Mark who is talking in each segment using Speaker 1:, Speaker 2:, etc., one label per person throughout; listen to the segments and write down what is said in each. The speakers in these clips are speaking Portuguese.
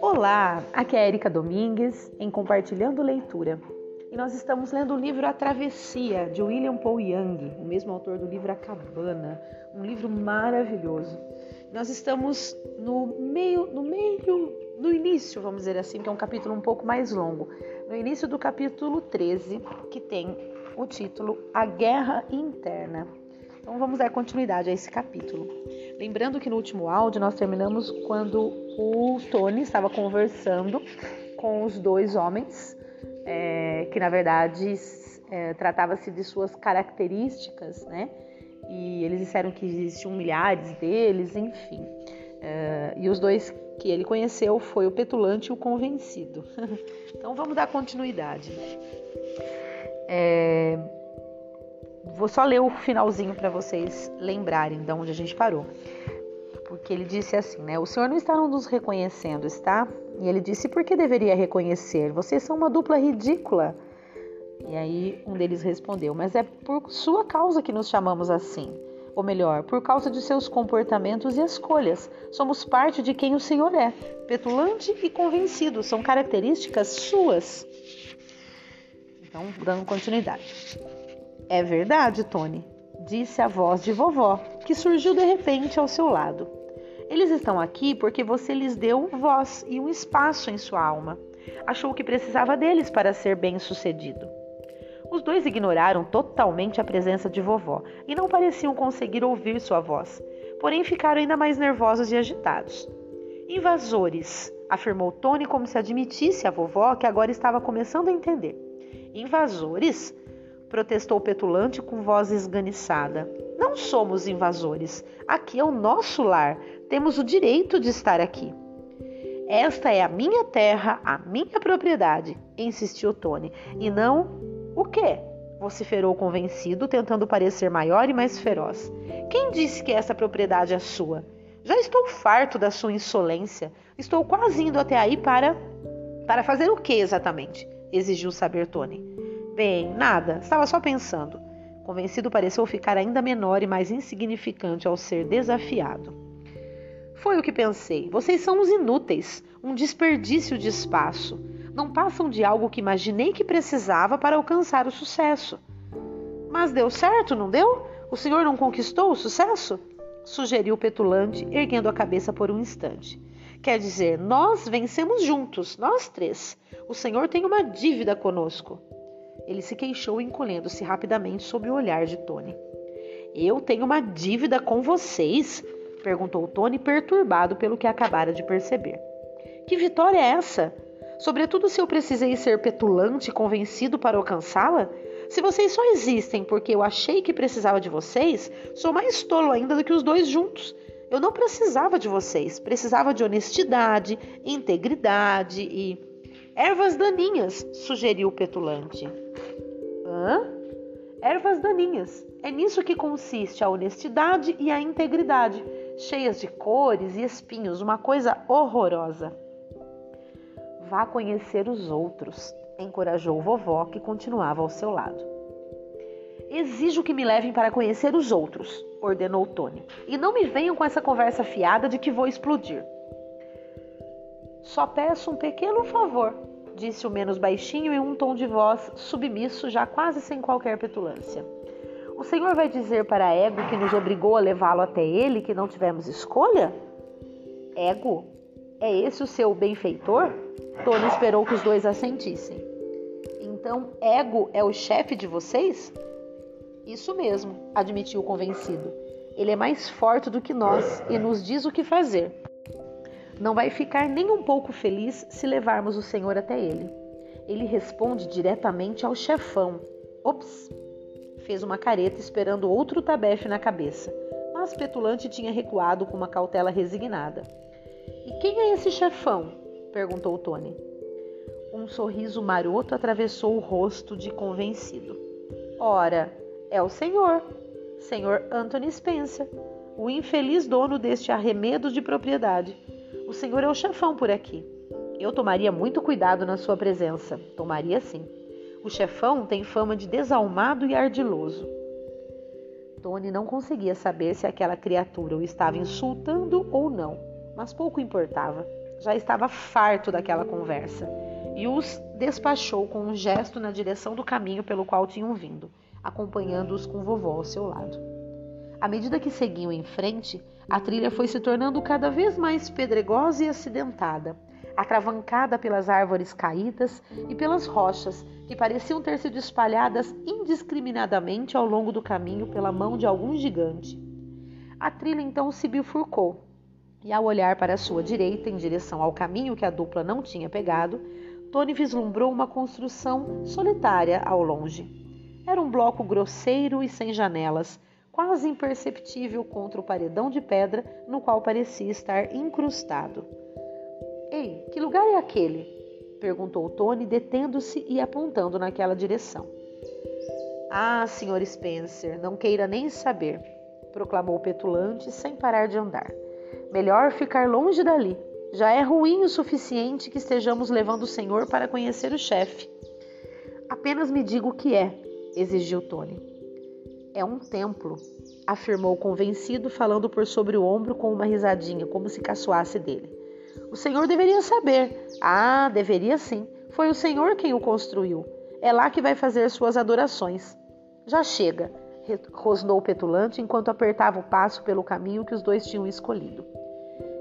Speaker 1: Olá, aqui é Erika Domingues em Compartilhando Leitura. E nós estamos lendo o livro A Travessia, de William Paul Young, o mesmo autor do livro A Cabana, um livro maravilhoso. Nós estamos no meio, no meio, no início, vamos dizer assim, que é um capítulo um pouco mais longo. No início do capítulo 13, que tem o título A Guerra Interna. Então vamos dar continuidade a esse capítulo. Lembrando que no último áudio nós terminamos quando o Tony estava conversando com os dois homens, é, que na verdade é, tratava-se de suas características, né? E eles disseram que existiam milhares deles, enfim. É, e os dois que ele conheceu foi o petulante e o convencido. então vamos dar continuidade. É, Vou só ler o finalzinho para vocês lembrarem de onde a gente parou. Porque ele disse assim, né? O Senhor não está nos reconhecendo, está? E ele disse: Por que deveria reconhecer? Vocês são uma dupla ridícula. E aí um deles respondeu: Mas é por sua causa que nos chamamos assim. Ou melhor, por causa de seus comportamentos e escolhas. Somos parte de quem o Senhor é. Petulante e convencido são características suas. Então, dando continuidade. É verdade, Tony, disse a voz de vovó, que surgiu de repente ao seu lado. Eles estão aqui porque você lhes deu voz e um espaço em sua alma. Achou que precisava deles para ser bem-sucedido. Os dois ignoraram totalmente a presença de vovó e não pareciam conseguir ouvir sua voz, porém ficaram ainda mais nervosos e agitados. Invasores, afirmou Tony como se admitisse a vovó que agora estava começando a entender. Invasores? Protestou petulante com voz esganiçada. Não somos invasores. Aqui é o nosso lar. Temos o direito de estar aqui. Esta é a minha terra, a minha propriedade, insistiu Tony. E não o quê? vociferou convencido, tentando parecer maior e mais feroz. Quem disse que essa propriedade é sua? Já estou farto da sua insolência. Estou quase indo até aí para. Para fazer o que exatamente? exigiu saber Tony. Bem, nada, estava só pensando. Convencido pareceu ficar ainda menor e mais insignificante ao ser desafiado. Foi o que pensei. Vocês são uns inúteis, um desperdício de espaço. Não passam de algo que imaginei que precisava para alcançar o sucesso. Mas deu certo, não deu? O senhor não conquistou o sucesso? Sugeriu o petulante, erguendo a cabeça por um instante. Quer dizer, nós vencemos juntos, nós três. O senhor tem uma dívida conosco. Ele se queixou, encolhendo-se rapidamente sob o olhar de Tony. Eu tenho uma dívida com vocês? perguntou Tony, perturbado pelo que acabara de perceber. Que vitória é essa? Sobretudo se eu precisei ser petulante e convencido para alcançá-la? Se vocês só existem porque eu achei que precisava de vocês, sou mais tolo ainda do que os dois juntos. Eu não precisava de vocês, precisava de honestidade, integridade e. Ervas daninhas, sugeriu o petulante. Hã? Ervas daninhas. É nisso que consiste a honestidade e a integridade, cheias de cores e espinhos, uma coisa horrorosa. Vá conhecer os outros, encorajou vovó, que continuava ao seu lado. Exijo que me levem para conhecer os outros, ordenou Tony. E não me venham com essa conversa fiada de que vou explodir. Só peço um pequeno favor, disse o menos baixinho em um tom de voz submisso, já quase sem qualquer petulância. O senhor vai dizer para Ego que nos obrigou a levá-lo até ele que não tivemos escolha? Ego? É esse o seu benfeitor? Tony esperou que os dois assentissem. Então, Ego é o chefe de vocês? Isso mesmo, admitiu o convencido. Ele é mais forte do que nós e nos diz o que fazer não vai ficar nem um pouco feliz se levarmos o Senhor até ele. Ele responde diretamente ao chefão. Ops! Fez uma careta esperando outro tabefe na cabeça, mas Petulante tinha recuado com uma cautela resignada. E quem é esse chefão? perguntou Tony. Um sorriso maroto atravessou o rosto de convencido. Ora, é o senhor, senhor Anthony Spencer, o infeliz dono deste arremedo de propriedade o senhor é o chefão por aqui. Eu tomaria muito cuidado na sua presença. Tomaria sim. O chefão tem fama de desalmado e ardiloso. Tony não conseguia saber se aquela criatura o estava insultando ou não, mas pouco importava. Já estava farto daquela conversa e os despachou com um gesto na direção do caminho pelo qual tinham vindo, acompanhando-os com vovó ao seu lado. À medida que seguiam em frente, a trilha foi se tornando cada vez mais pedregosa e acidentada, atravancada pelas árvores caídas e pelas rochas que pareciam ter sido espalhadas indiscriminadamente ao longo do caminho pela mão de algum gigante. A trilha então se bifurcou, e ao olhar para a sua direita, em direção ao caminho que a dupla não tinha pegado, Tony vislumbrou uma construção solitária ao longe. Era um bloco grosseiro e sem janelas, quase imperceptível contra o paredão de pedra no qual parecia estar incrustado. Ei, que lugar é aquele? perguntou Tony, detendo-se e apontando naquela direção. Ah, Sr. Spencer, não queira nem saber, proclamou petulante sem parar de andar. Melhor ficar longe dali. Já é ruim o suficiente que estejamos levando o senhor para conhecer o chefe. Apenas me diga o que é, exigiu Tony. É um templo, afirmou convencido, falando por sobre o ombro com uma risadinha, como se caçoasse dele. O senhor deveria saber. Ah, deveria sim. Foi o senhor quem o construiu. É lá que vai fazer suas adorações. Já chega, rosnou petulante enquanto apertava o passo pelo caminho que os dois tinham escolhido.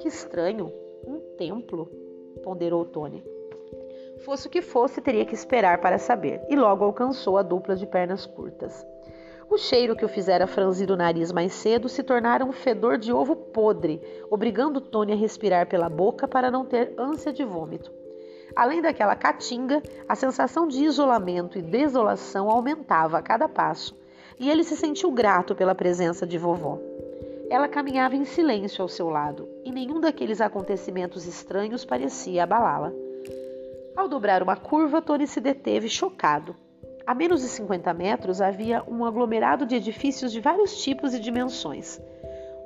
Speaker 1: Que estranho, um templo, ponderou Tony. Fosse o que fosse, teria que esperar para saber, e logo alcançou a dupla de pernas curtas. O cheiro que o fizera franzir o nariz mais cedo se tornara um fedor de ovo podre, obrigando Tony a respirar pela boca para não ter ânsia de vômito. Além daquela caatinga, a sensação de isolamento e desolação aumentava a cada passo, e ele se sentiu grato pela presença de vovó. Ela caminhava em silêncio ao seu lado, e nenhum daqueles acontecimentos estranhos parecia abalá-la. Ao dobrar uma curva, Tony se deteve chocado. A menos de 50 metros havia um aglomerado de edifícios de vários tipos e dimensões.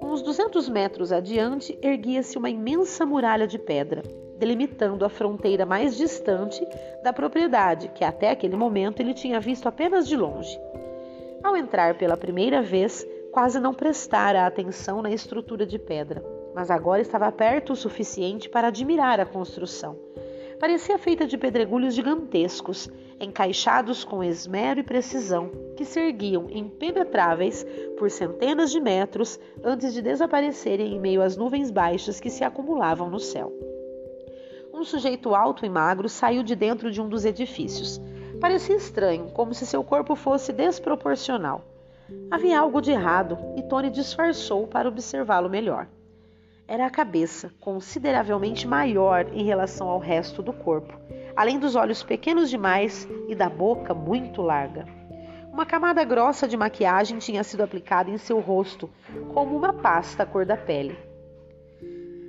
Speaker 1: Uns 200 metros adiante erguia-se uma imensa muralha de pedra, delimitando a fronteira mais distante da propriedade, que até aquele momento ele tinha visto apenas de longe. Ao entrar pela primeira vez, quase não prestara atenção na estrutura de pedra, mas agora estava perto o suficiente para admirar a construção. Parecia feita de pedregulhos gigantescos, encaixados com esmero e precisão, que se erguiam impenetráveis por centenas de metros antes de desaparecerem em meio às nuvens baixas que se acumulavam no céu. Um sujeito alto e magro saiu de dentro de um dos edifícios. Parecia estranho, como se seu corpo fosse desproporcional. Havia algo de errado e Tony disfarçou para observá-lo melhor. Era a cabeça, consideravelmente maior em relação ao resto do corpo, além dos olhos pequenos demais e da boca muito larga. Uma camada grossa de maquiagem tinha sido aplicada em seu rosto, como uma pasta cor da pele.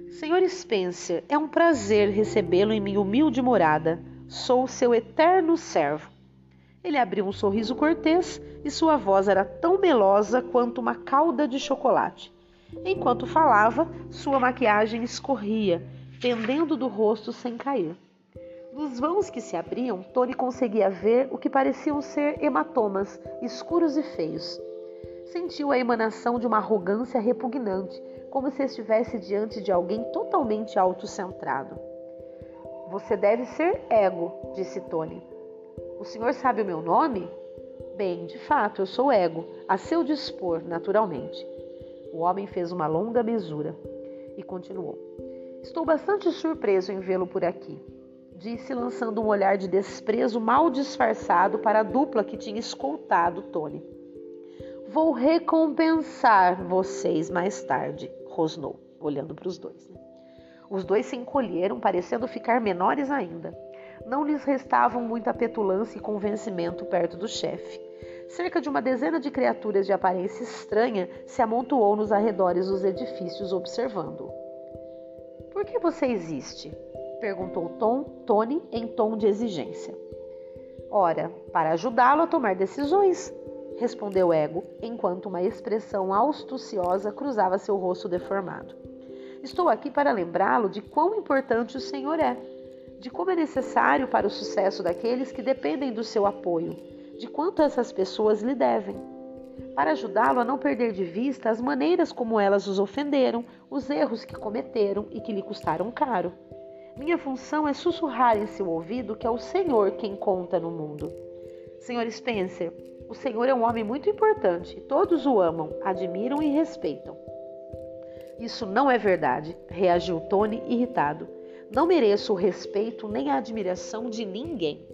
Speaker 1: Senhor Spencer, é um prazer recebê-lo em minha humilde morada. Sou seu eterno servo. Ele abriu um sorriso cortês e sua voz era tão melosa quanto uma calda de chocolate. Enquanto falava, sua maquiagem escorria, pendendo do rosto sem cair. Nos vãos que se abriam, Tony conseguia ver o que pareciam ser hematomas, escuros e feios. Sentiu a emanação de uma arrogância repugnante, como se estivesse diante de alguém totalmente autocentrado. Você deve ser ego, disse Tony. O senhor sabe o meu nome? Bem, de fato, eu sou ego, a seu dispor, naturalmente. O homem fez uma longa mesura e continuou. Estou bastante surpreso em vê-lo por aqui, disse, lançando um olhar de desprezo mal disfarçado para a dupla que tinha escoltado Tony. Vou recompensar vocês mais tarde, rosnou, olhando para os dois. Né? Os dois se encolheram, parecendo ficar menores ainda não lhes restavam muita petulância e convencimento perto do chefe. Cerca de uma dezena de criaturas de aparência estranha se amontoou nos arredores dos edifícios observando. Por que você existe? perguntou Tom, Tony em tom de exigência. Ora, para ajudá-lo a tomar decisões, respondeu Ego, enquanto uma expressão astuciosa cruzava seu rosto deformado. Estou aqui para lembrá-lo de quão importante o senhor é de como é necessário para o sucesso daqueles que dependem do seu apoio, de quanto essas pessoas lhe devem. para ajudá-lo a não perder de vista as maneiras como elas os ofenderam, os erros que cometeram e que lhe custaram caro. Minha função é sussurrar em seu ouvido que é o Senhor quem conta no mundo. Senhor Spencer, o Senhor é um homem muito importante. Todos o amam, admiram e respeitam. Isso não é verdade, reagiu Tony irritado. Não mereço o respeito nem a admiração de ninguém.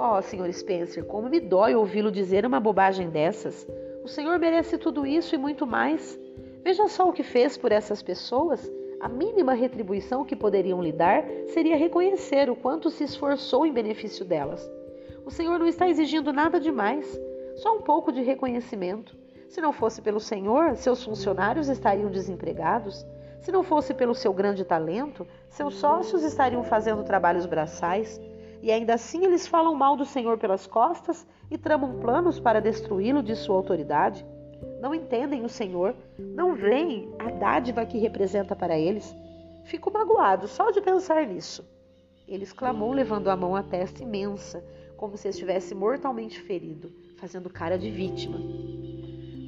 Speaker 1: Oh, Sr. Spencer, como me dói ouvi-lo dizer uma bobagem dessas. O senhor merece tudo isso e muito mais. Veja só o que fez por essas pessoas. A mínima retribuição que poderiam lhe dar seria reconhecer o quanto se esforçou em benefício delas. O Senhor não está exigindo nada demais, só um pouco de reconhecimento. Se não fosse pelo Senhor, seus funcionários estariam desempregados. Se não fosse pelo seu grande talento, seus sócios estariam fazendo trabalhos braçais. E ainda assim eles falam mal do Senhor pelas costas e tramam planos para destruí-lo de sua autoridade. Não entendem o Senhor, não veem a dádiva que representa para eles. Fico magoado só de pensar nisso. Ele exclamou, levando a mão à testa imensa, como se estivesse mortalmente ferido, fazendo cara de vítima.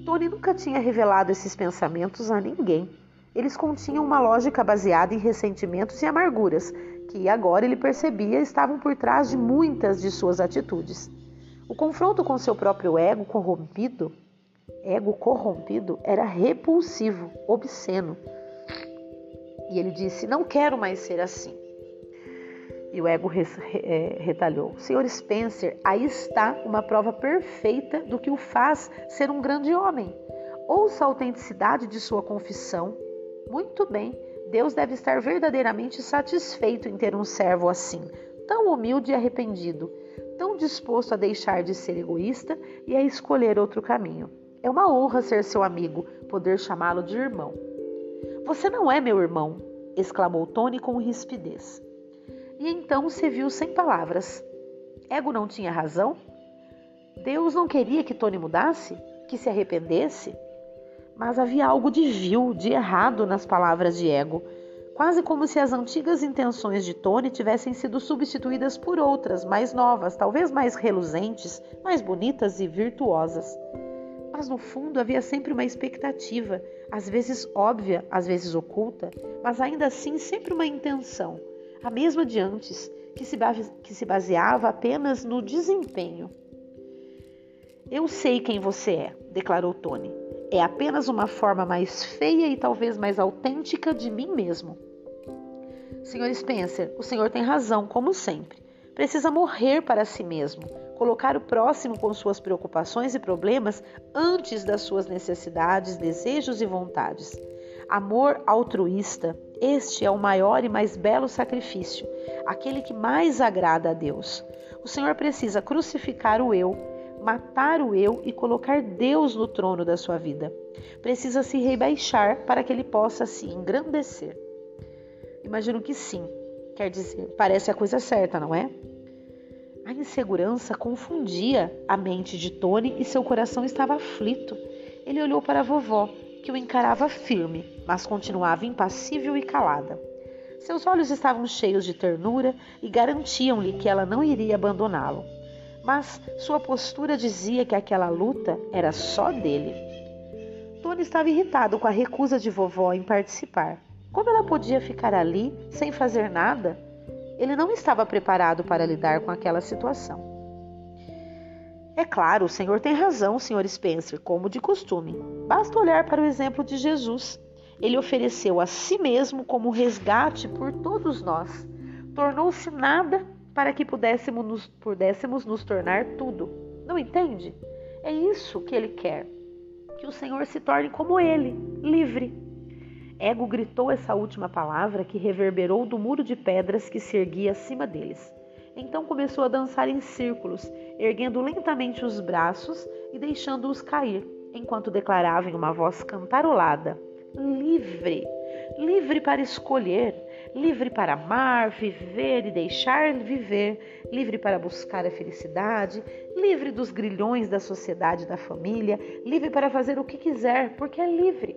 Speaker 1: Tony nunca tinha revelado esses pensamentos a ninguém. Eles continham uma lógica baseada em ressentimentos e amarguras, que agora ele percebia estavam por trás de muitas de suas atitudes. O confronto com seu próprio ego corrompido, ego corrompido, era repulsivo, obsceno. E ele disse: Não quero mais ser assim. E o ego é, retalhou: Senhor Spencer, aí está uma prova perfeita do que o faz ser um grande homem. Ouça a autenticidade de sua confissão muito bem, Deus deve estar verdadeiramente satisfeito em ter um servo assim, tão humilde e arrependido, tão disposto a deixar de ser egoísta e a escolher outro caminho. É uma honra ser seu amigo, poder chamá-lo de irmão. Você não é meu irmão, exclamou Tony com rispidez. E então se viu sem palavras. Ego não tinha razão? Deus não queria que Tony mudasse? Que se arrependesse? Mas havia algo de vil, de errado nas palavras de Ego, quase como se as antigas intenções de Tony tivessem sido substituídas por outras, mais novas, talvez mais reluzentes, mais bonitas e virtuosas. Mas no fundo havia sempre uma expectativa, às vezes óbvia, às vezes oculta, mas ainda assim sempre uma intenção, a mesma de antes, que se, baseava apenas no desempenho. Eu sei quem você é, declarou Tony é apenas uma forma mais feia e talvez mais autêntica de mim mesmo. Sr. Spencer, o senhor tem razão, como sempre. Precisa morrer para si mesmo, colocar o próximo com suas preocupações e problemas antes das suas necessidades, desejos e vontades. Amor altruísta, este é o maior e mais belo sacrifício, aquele que mais agrada a Deus. O Senhor precisa crucificar o eu matar o eu e colocar Deus no trono da sua vida. Precisa se rebaixar para que ele possa se engrandecer. Imagino que sim. Quer dizer, parece a coisa certa, não é? A insegurança confundia a mente de Tony e seu coração estava aflito. Ele olhou para a vovó, que o encarava firme, mas continuava impassível e calada. Seus olhos estavam cheios de ternura e garantiam-lhe que ela não iria abandoná-lo mas sua postura dizia que aquela luta era só dele. Tony estava irritado com a recusa de vovó em participar. Como ela podia ficar ali sem fazer nada? Ele não estava preparado para lidar com aquela situação. É claro, o senhor tem razão, Sr. Spencer, como de costume. Basta olhar para o exemplo de Jesus. Ele ofereceu a si mesmo como resgate por todos nós. Tornou-se nada para que pudéssemos nos, pudéssemos nos tornar tudo. Não entende? É isso que ele quer. Que o Senhor se torne como ele, livre. Ego gritou essa última palavra que reverberou do muro de pedras que se erguia acima deles. Então começou a dançar em círculos, erguendo lentamente os braços e deixando-os cair, enquanto declarava em uma voz cantarolada: Livre! Livre para escolher, livre para amar, viver e deixar viver, livre para buscar a felicidade, livre dos grilhões da sociedade da família, livre para fazer o que quiser, porque é livre.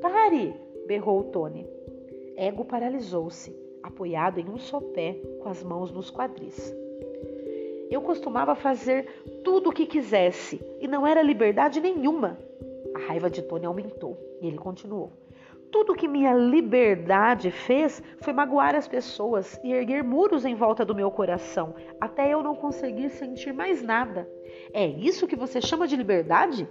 Speaker 1: Pare! berrou Tony. Ego paralisou-se, apoiado em um só pé, com as mãos nos quadris. Eu costumava fazer tudo o que quisesse e não era liberdade nenhuma. A raiva de Tony aumentou e ele continuou. Tudo que minha liberdade fez foi magoar as pessoas e erguer muros em volta do meu coração, até eu não conseguir sentir mais nada. É isso que você chama de liberdade?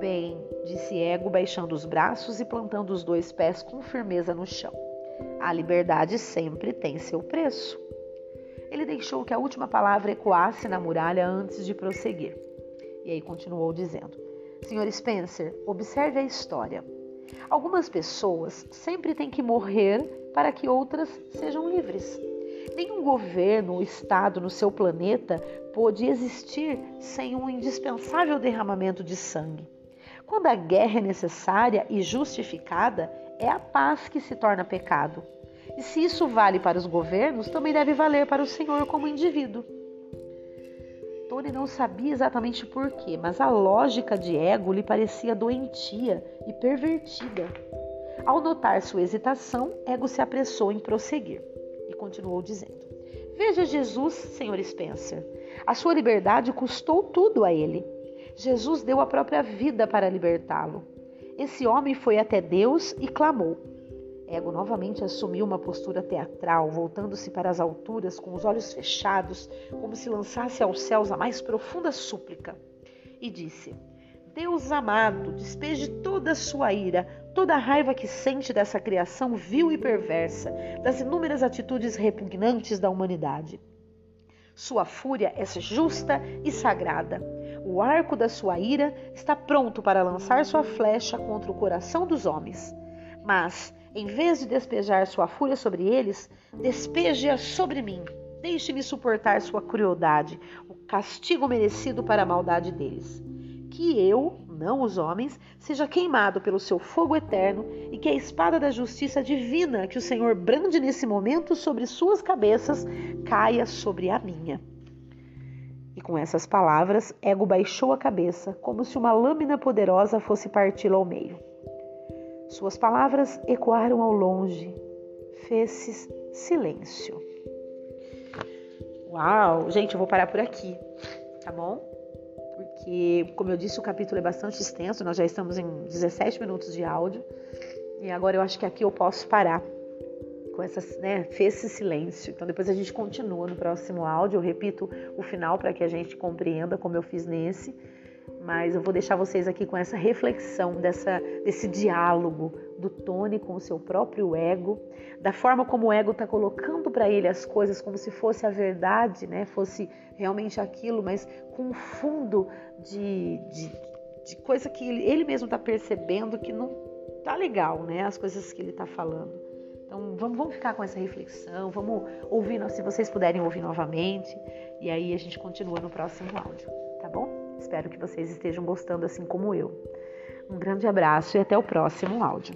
Speaker 1: Bem, disse Ego, baixando os braços e plantando os dois pés com firmeza no chão. A liberdade sempre tem seu preço. Ele deixou que a última palavra ecoasse na muralha antes de prosseguir. E aí continuou dizendo: Senhor Spencer, observe a história. Algumas pessoas sempre têm que morrer para que outras sejam livres. Nenhum governo ou Estado no seu planeta pôde existir sem um indispensável derramamento de sangue. Quando a guerra é necessária e justificada, é a paz que se torna pecado. E se isso vale para os governos, também deve valer para o Senhor como indivíduo. Tony não sabia exatamente porquê, mas a lógica de ego lhe parecia doentia e pervertida. Ao notar sua hesitação, Ego se apressou em prosseguir e continuou dizendo: Veja Jesus, Sr. Spencer. A sua liberdade custou tudo a ele. Jesus deu a própria vida para libertá-lo. Esse homem foi até Deus e clamou. Ego novamente assumiu uma postura teatral, voltando-se para as alturas com os olhos fechados, como se lançasse aos céus a mais profunda súplica. E disse: Deus amado, despeje toda a sua ira, toda a raiva que sente dessa criação vil e perversa, das inúmeras atitudes repugnantes da humanidade. Sua fúria é justa e sagrada. O arco da sua ira está pronto para lançar sua flecha contra o coração dos homens. Mas em vez de despejar sua fúria sobre eles, despeje-a sobre mim. Deixe-me suportar sua crueldade, o castigo merecido para a maldade deles. Que eu, não os homens, seja queimado pelo seu fogo eterno e que a espada da justiça divina que o Senhor brande nesse momento sobre suas cabeças caia sobre a minha. E com essas palavras, Ego baixou a cabeça, como se uma lâmina poderosa fosse parti-lo ao meio. Suas palavras ecoaram ao longe. Fez-se silêncio. Uau! Gente, eu vou parar por aqui, tá bom? Porque, como eu disse, o capítulo é bastante extenso, nós já estamos em 17 minutos de áudio. E agora eu acho que aqui eu posso parar com essas, né, fez-se silêncio. Então depois a gente continua no próximo áudio, eu repito o final para que a gente compreenda como eu fiz nesse mas eu vou deixar vocês aqui com essa reflexão dessa, desse diálogo do Tony com o seu próprio ego, da forma como o ego está colocando para ele as coisas como se fosse a verdade, né? Fosse realmente aquilo, mas com um fundo de, de, de coisa que ele, ele mesmo está percebendo que não tá legal, né? As coisas que ele está falando. Então vamos, vamos ficar com essa reflexão, vamos ouvir, se vocês puderem ouvir novamente, e aí a gente continua no próximo áudio? Espero que vocês estejam gostando assim como eu. Um grande abraço e até o próximo áudio.